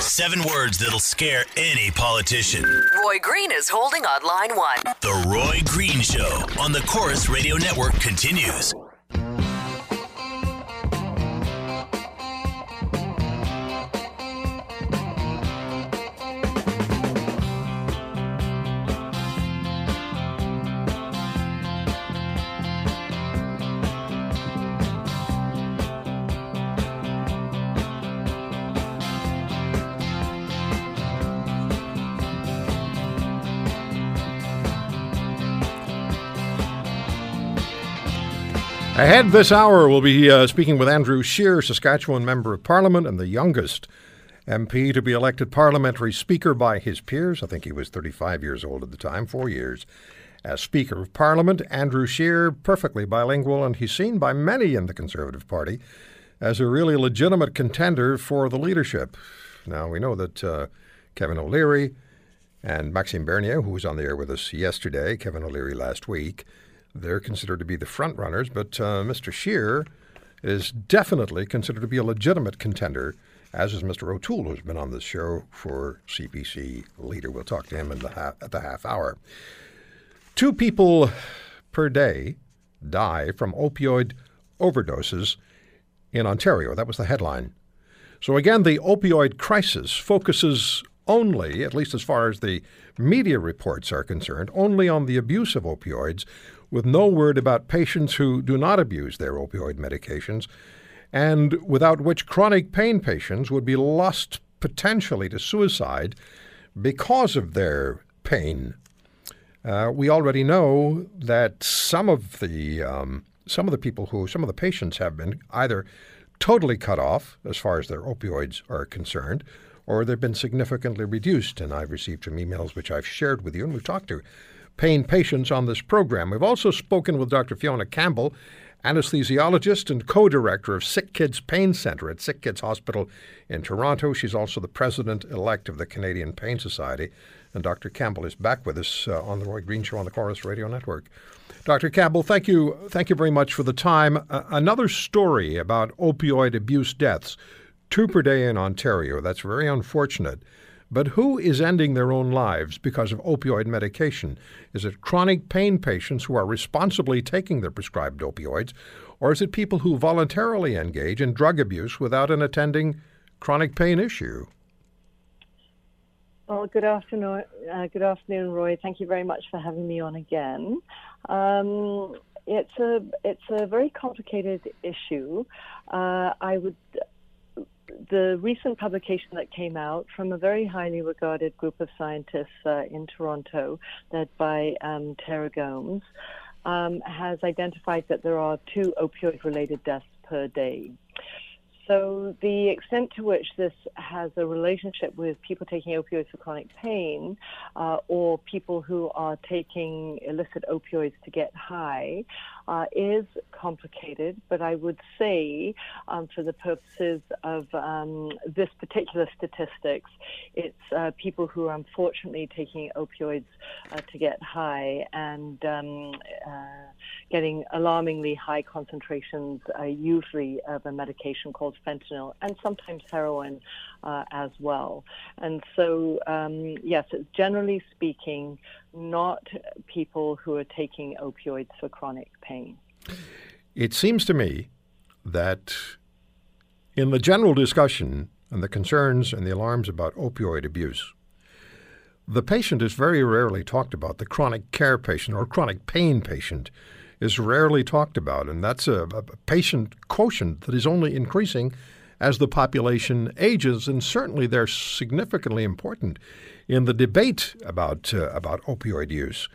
Seven words that'll scare any politician. Roy Green is holding on line one. The Roy Green Show on the Corus Radio Network continues. Ahead this hour, we'll be uh, speaking with Andrew Scheer, Saskatchewan Member of Parliament and the youngest MP to be elected parliamentary speaker by his peers. I think he was 35 years old at the time, four years as Speaker of Parliament. Andrew Scheer, perfectly bilingual, and he's seen by many in the Conservative Party as a really legitimate contender for the leadership. Now, we know that uh, Kevin O'Leary and Maxime Bernier, who was on the air with us yesterday, Kevin O'Leary last week, they're considered to be the front runners, but uh, Mr. Scheer is definitely considered to be a legitimate contender, as is Mr. O'Toole, who's been on this show for CPC leader. We'll talk to him in the ha- at the half hour. Two people per day die from opioid overdoses in Ontario. That was the headline. So, again, the opioid crisis focuses only, at least as far as the media reports are concerned, only on the abuse of opioids, with no word about patients who do not abuse their opioid medications, and without which chronic pain patients would be lost potentially to suicide because of their pain. Uh, we already know that some of the um, some of the people who some of the patients have been either totally cut off as far as their opioids are concerned, or they've been significantly reduced. And I've received some emails which I've shared with you, and we've talked to pain patients on this program. We've also spoken with Dr. Fiona Campbell, anesthesiologist and co director of Sick Kids Pain Center at Sick Kids Hospital in Toronto. She's also the president elect of the Canadian Pain Society. And Dr. Campbell is back with us uh, on the Roy Green Show on the Corus Radio Network. Dr. Campbell, thank you, thank you very much for the time. Uh, another story about opioid abuse deaths, two per day in Ontario. That's very unfortunate. But who is ending their own lives because of opioid medication? Is it chronic pain patients who are responsibly taking their prescribed opioids, or is it people who voluntarily engage in drug abuse without an attending chronic pain issue? Well, good afternoon, uh, good afternoon, Roy. Thank you very much for having me on again. Um, it's a it's a very complicated issue. Uh, I would the recent publication that came out from a very highly regarded group of scientists uh, in Toronto, led by um, Tara Gomes, um, has identified that there are two opioid related deaths per day. So, the extent to which this has a relationship with people taking opioids for chronic pain uh, or people who are taking illicit opioids to get high uh, is complicated, but I would say, um, for the purposes of um, this particular statistics, it's uh, people who are unfortunately taking opioids uh, to get high and um, uh, getting alarmingly high concentrations, uh, usually of a medication called fentanyl and sometimes heroin uh, as well. And so, um, yes, it's generally speaking not people who are taking opioids for chronic pain. It seems to me that in the general discussion and the concerns and the alarms about opioid abuse, the patient is very rarely talked about. The chronic care patient or chronic pain patient is rarely talked about, and that's a, a patient quotient that is only increasing as the population ages, and certainly they're significantly important in the debate about uh, about opioid use.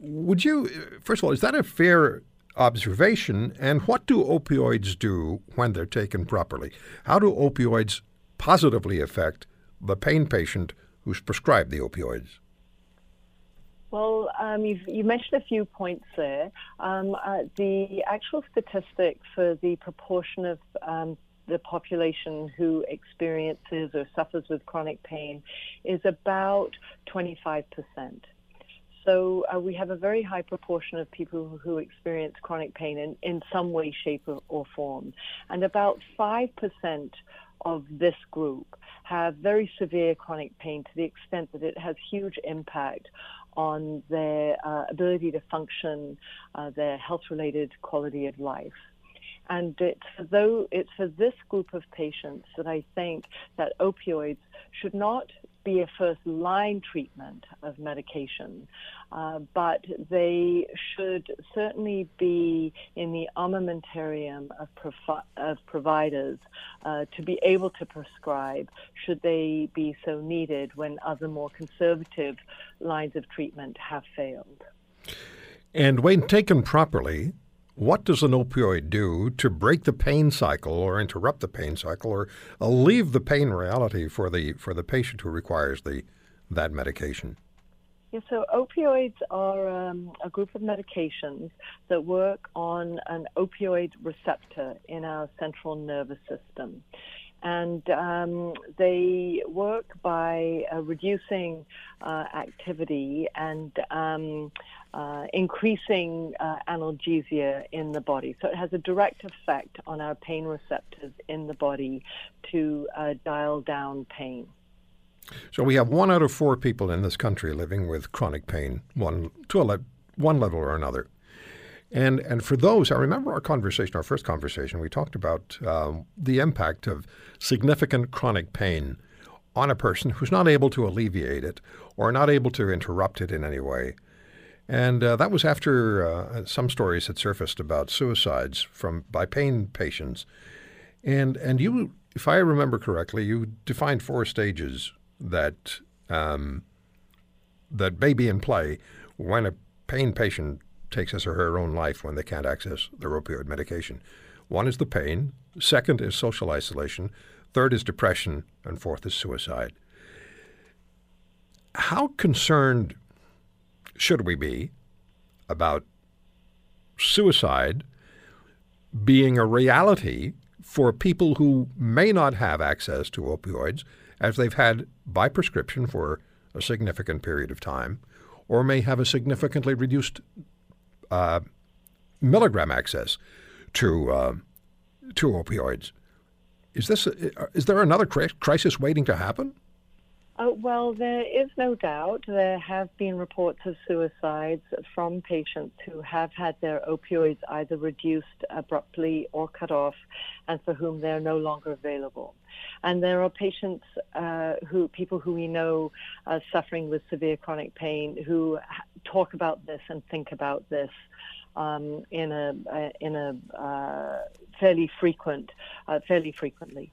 would you, first of all, is that a fair observation? And what do opioids do when they're taken properly? How do opioids positively affect the pain patient who's prescribed the opioids? Well, um, you've, you mentioned a few points there. Um, uh, the actual statistic for the proportion of um, the population who experiences or suffers with chronic pain is about 25%. So uh, we have a very high proportion of people who experience chronic pain in, in some way, shape, or, or form. And about 5% of this group have very severe chronic pain to the extent that it has huge impact on their uh, ability to function, uh, their health related quality of life. And it's for, though, it's for this group of patients that I think that opioids should not be a first line treatment of medication, uh, but they should certainly be in the armamentarium of, provi- of providers uh, to be able to prescribe should they be so needed when other more conservative lines of treatment have failed. And when taken properly, what does an opioid do to break the pain cycle or interrupt the pain cycle or alleviate the pain reality for the for the patient who requires the that medication? Yeah, so opioids are um, a group of medications that work on an opioid receptor in our central nervous system. And um, they work by uh, reducing uh, activity and um, uh, increasing uh, analgesia in the body. So it has a direct effect on our pain receptors in the body to uh, dial down pain. So we have one out of four people in this country living with chronic pain, one to a le- one level or another. And and for those, I remember our conversation, our first conversation, we talked about um, the impact of significant chronic pain on a person who's not able to alleviate it or not able to interrupt it in any way. And uh, that was after uh, some stories had surfaced about suicides from by pain patients. And and you, if I remember correctly, you defined four stages that um, that may be in play when a pain patient takes his or her own life when they can't access their opioid medication. One is the pain. Second is social isolation. Third is depression, and fourth is suicide. How concerned should we be about suicide being a reality for people who may not have access to opioids as they've had by prescription for a significant period of time, or may have a significantly reduced milligram access to uh, to opioids. Is this is there another crisis waiting to happen? Uh, well, there is no doubt there have been reports of suicides from patients who have had their opioids either reduced abruptly or cut off, and for whom they're no longer available. And there are patients uh, who, people who we know uh, suffering with severe chronic pain, who talk about this and think about this. Um, in a uh, in a uh, fairly frequent, fairly frequently.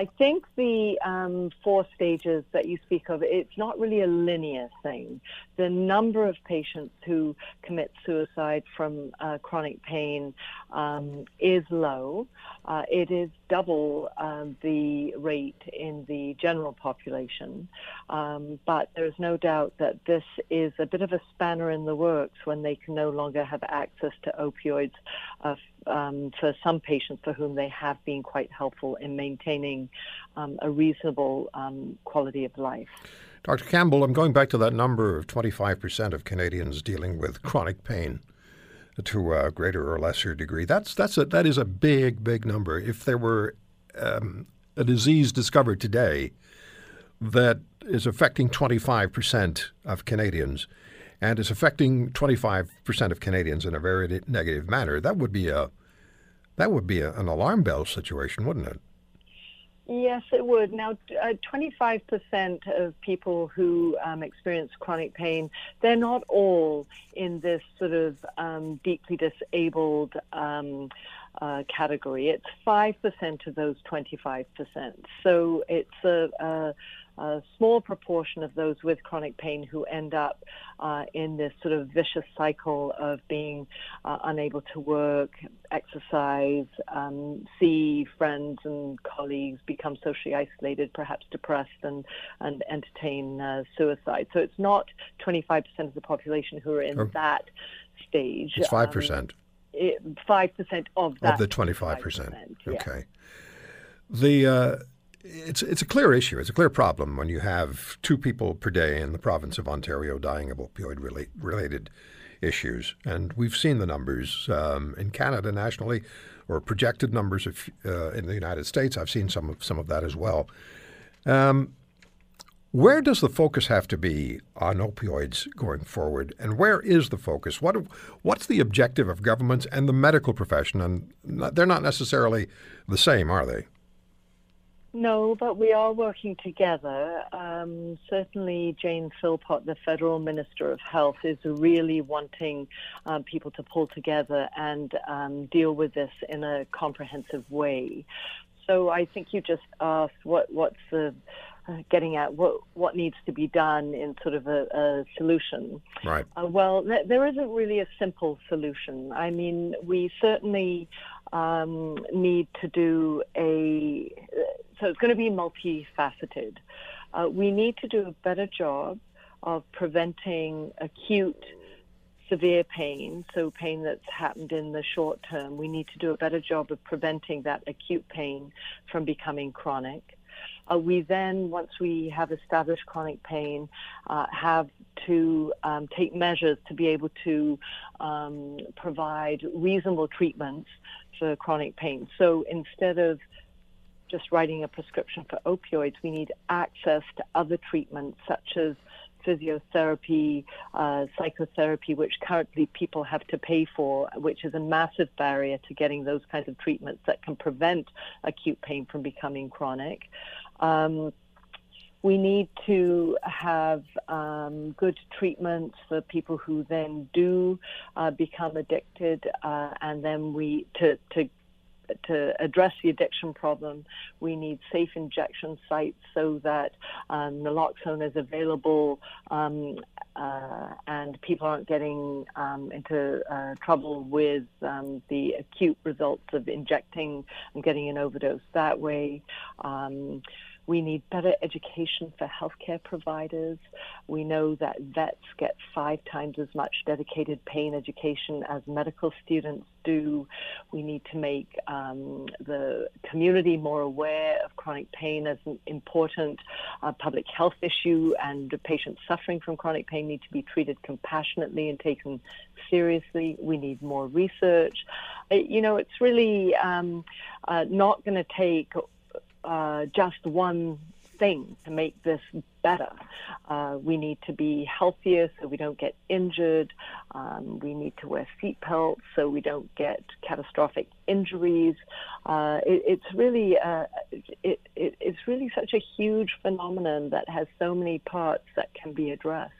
I think the um, four stages that you speak of, it's not really a linear thing. The number of patients who commit suicide from uh, chronic pain um, is low. Uh, it is double um, the rate in the general population. Um, but there's no doubt that this is a bit of a spanner in the works when they can no longer have access to opioids uh, um, for some patients for whom they have been quite helpful in maintaining um, a reasonable um, quality of life. Dr. Campbell, I'm going back to that number of 25% of Canadians dealing with chronic pain to a greater or lesser degree. That's that's a, that is a big big number. If there were um, a disease discovered today that is affecting 25% of Canadians and is affecting 25% of Canadians in a very negative manner, that would be a that would be a, an alarm bell situation, wouldn't it? Yes, it would. Now, uh, 25% of people who um, experience chronic pain, they're not all in this sort of um, deeply disabled um, uh, category. It's 5% of those 25%. So it's a, a a small proportion of those with chronic pain who end up uh, in this sort of vicious cycle of being uh, unable to work, exercise, um, see friends and colleagues, become socially isolated, perhaps depressed, and, and entertain uh, suicide. So it's not 25% of the population who are in oh. that stage. It's 5%. Um, five percent of that of the twenty five percent. Okay. The uh, it's it's a clear issue. It's a clear problem when you have two people per day in the province of Ontario dying of opioid related issues, and we've seen the numbers um, in Canada nationally, or projected numbers uh, in the United States. I've seen some of some of that as well. Um, where does the focus have to be on opioids going forward, and where is the focus? What what's the objective of governments and the medical profession? And they're not necessarily the same, are they? No, but we are working together. Um, certainly, Jane Philpott, the federal minister of health, is really wanting um, people to pull together and um, deal with this in a comprehensive way. So I think you just asked what what's the uh, getting at what what needs to be done in sort of a, a solution. Right. Uh, well, th- there isn't really a simple solution. I mean, we certainly um, need to do a. So it's going to be multifaceted. Uh, we need to do a better job of preventing acute severe pain, so pain that's happened in the short term. We need to do a better job of preventing that acute pain from becoming chronic. Uh, we then, once we have established chronic pain, uh, have to um, take measures to be able to um, provide reasonable treatments for chronic pain. So instead of just writing a prescription for opioids, we need access to other treatments such as physiotherapy, uh, psychotherapy, which currently people have to pay for, which is a massive barrier to getting those kinds of treatments that can prevent acute pain from becoming chronic. Um, we need to have um, good treatments for people who then do uh, become addicted, uh, and then we to to to address the addiction problem, we need safe injection sites so that um, naloxone is available um, uh, and people aren't getting um, into uh, trouble with um, the acute results of injecting and getting an overdose that way. We need better education for healthcare providers. We know that vets get five times as much dedicated pain education as medical students do. We need to make um, the community more aware of chronic pain as an important uh, public health issue, and patients suffering from chronic pain need to be treated compassionately and taken seriously. We need more research. Uh, you know, it's really um, uh, not going to take uh, just one thing to make this better. Uh, we need to be healthier so we don't get injured. Um, we need to wear seatbelts so we don't get catastrophic injuries. Uh, it, it's really uh, it, it, it's really such a huge phenomenon that has so many parts that can be addressed.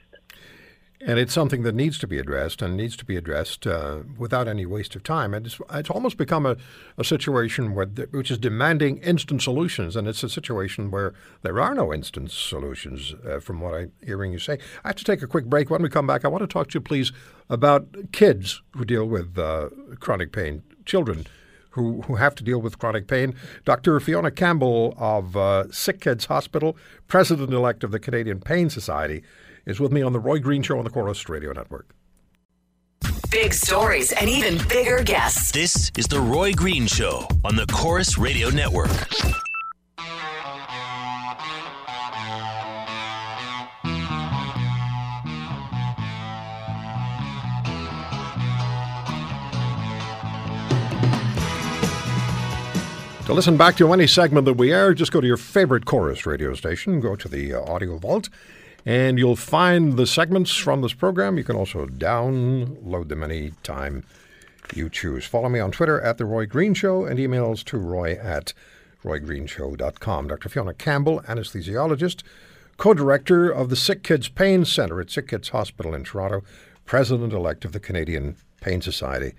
And it's something that needs to be addressed and needs to be addressed uh, without any waste of time. And it's, it's almost become a, a situation where which is demanding instant solutions. And it's a situation where there are no instant solutions, uh, from what I'm hearing you say. I have to take a quick break. When we come back, I want to talk to you, please, about kids who deal with uh, chronic pain, children who, who have to deal with chronic pain. Dr. Fiona Campbell of uh, Sick Kids Hospital, president elect of the Canadian Pain Society is with me on the Roy Green Show on the Corus Radio Network. Big stories and even bigger guests. This is the Roy Green Show on the Corus Radio Network. To listen back to any segment that we air, just go to your favorite Corus radio station, go to the uh, audio vault, and you'll find the segments from this program. You can also download them anytime you choose. Follow me on Twitter at The Roy Green Show and emails to roy at roygreenshow.com. Dr. Fiona Campbell, anesthesiologist, co director of the Sick Kids Pain Center at Sick Kids Hospital in Toronto, president elect of the Canadian Pain Society.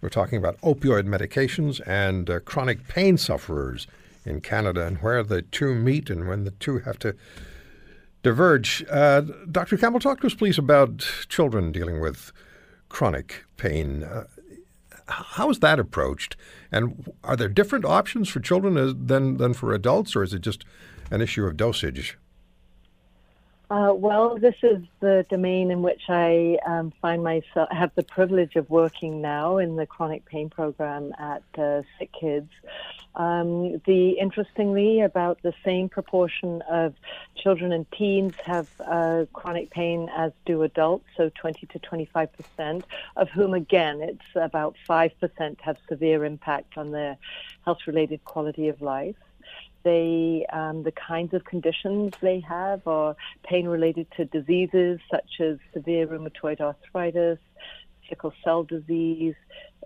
We're talking about opioid medications and uh, chronic pain sufferers in Canada and where the two meet and when the two have to diverge. Uh, Dr. Campbell, talk to us, please, about children dealing with chronic pain. Uh, how is that approached? And are there different options for children as, than, than for adults, or is it just an issue of dosage? Uh, well, this is the domain in which I um, find myself have the privilege of working now in the chronic pain program at uh, Sick Kids. Um, the interestingly, about the same proportion of children and teens have uh, chronic pain as do adults, so 20 to 25 percent, of whom again it's about five percent have severe impact on their health-related quality of life they um, the kinds of conditions they have are pain related to diseases such as severe rheumatoid arthritis, sickle cell disease,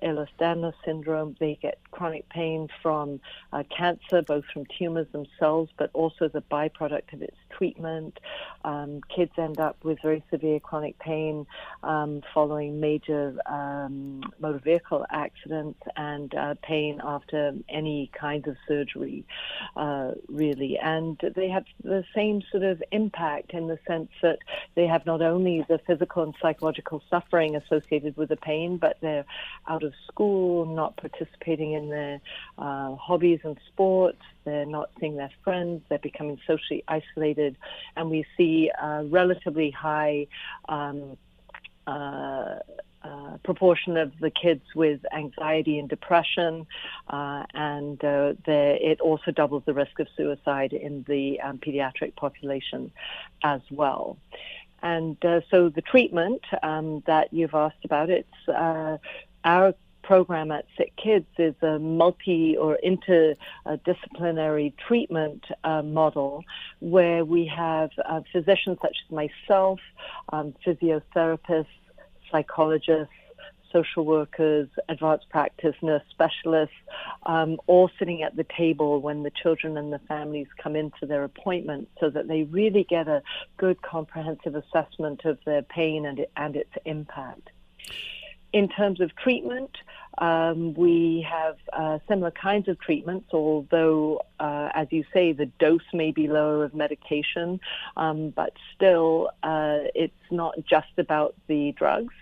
Ehlers-Danlos syndrome. They get chronic pain from uh, cancer, both from tumors themselves, but also the byproduct of its treatment. Um, kids end up with very severe chronic pain um, following major um, motor vehicle accidents and uh, pain after any kind of surgery, uh, really. And they have the same sort of impact in the sense that they have not only the physical and psychological suffering associated with the pain, but they're out of school, not participating in their uh, hobbies and sports. They're not seeing their friends. They're becoming socially isolated, and we see a relatively high. Um, uh, uh, proportion of the kids with anxiety and depression, uh, and uh, it also doubles the risk of suicide in the um, pediatric population as well. And uh, so the treatment um, that you've asked about, it's uh, our program at Sick Kids is a multi or interdisciplinary treatment uh, model where we have uh, physicians such as myself, um, physiotherapists, psychologists, social workers, advanced practice nurse specialists, um, all sitting at the table when the children and the families come in for their appointment so that they really get a good comprehensive assessment of their pain and, and its impact. In terms of treatment, um, we have uh, similar kinds of treatments, although, uh, as you say, the dose may be lower of medication, um, but still, uh, it's not just about the drugs.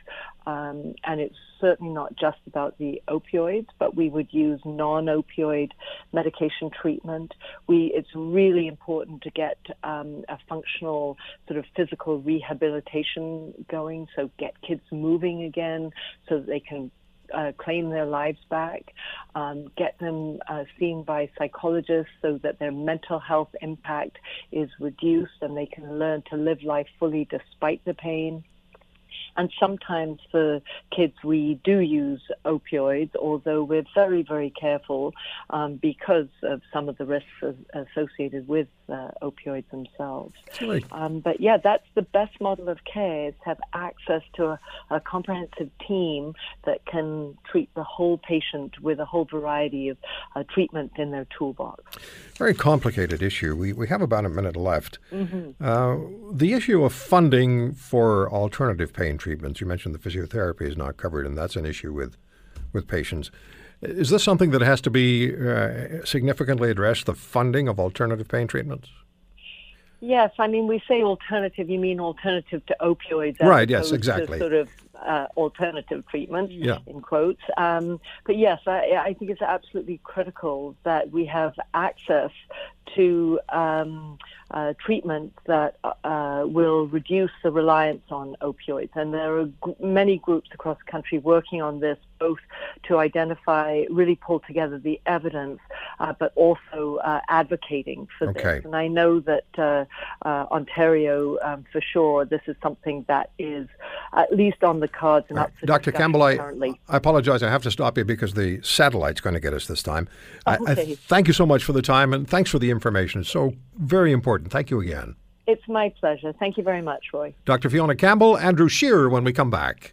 Um, and it's certainly not just about the opioids, but we would use non-opioid medication treatment. We, it's really important to get um, a functional sort of physical rehabilitation going, so get kids moving again, so that they can uh, claim their lives back, um, get them uh, seen by psychologists so that their mental health impact is reduced and they can learn to live life fully despite the pain. And sometimes for kids, we do use opioids, although we're very, very careful um, because of some of the risks associated with uh, opioids themselves. Um, but yeah, that's the best model of care is have access to a, a, comprehensive team that can treat the whole patient with a whole variety of uh, treatments in their toolbox. Very complicated issue. We, we have about a minute left. Mm-hmm. Uh, the issue of funding for alternative pain treatments, you mentioned the physiotherapy is not covered, and that's an issue with, with patients. Is this something that has to be uh, significantly addressed, the funding of alternative pain treatments? Yes, I mean, we say alternative, you mean alternative to opioids. Right, yes, exactly. sort of uh, alternative treatment, yeah. in quotes. Um, but yes, I, I, think it's absolutely critical that we have access to um, uh, treatment that uh, will reduce the reliance on opioids. And there are g- many groups across the country working on this, both to identify, really pull together the evidence, uh, but also uh, advocating for okay. this. And I know that uh, uh, Ontario, um, for sure, this is something that is at least on the cards and right. up for Dr. Campbell, I, currently. I apologize. I have to stop you because the satellite's going to get us this time. Okay. I, I thank you so much for the time and thanks for the information. So very important. Thank you again. It's my pleasure. Thank you very much, Roy. Dr. Fiona Campbell, Andrew Scheer when we come back.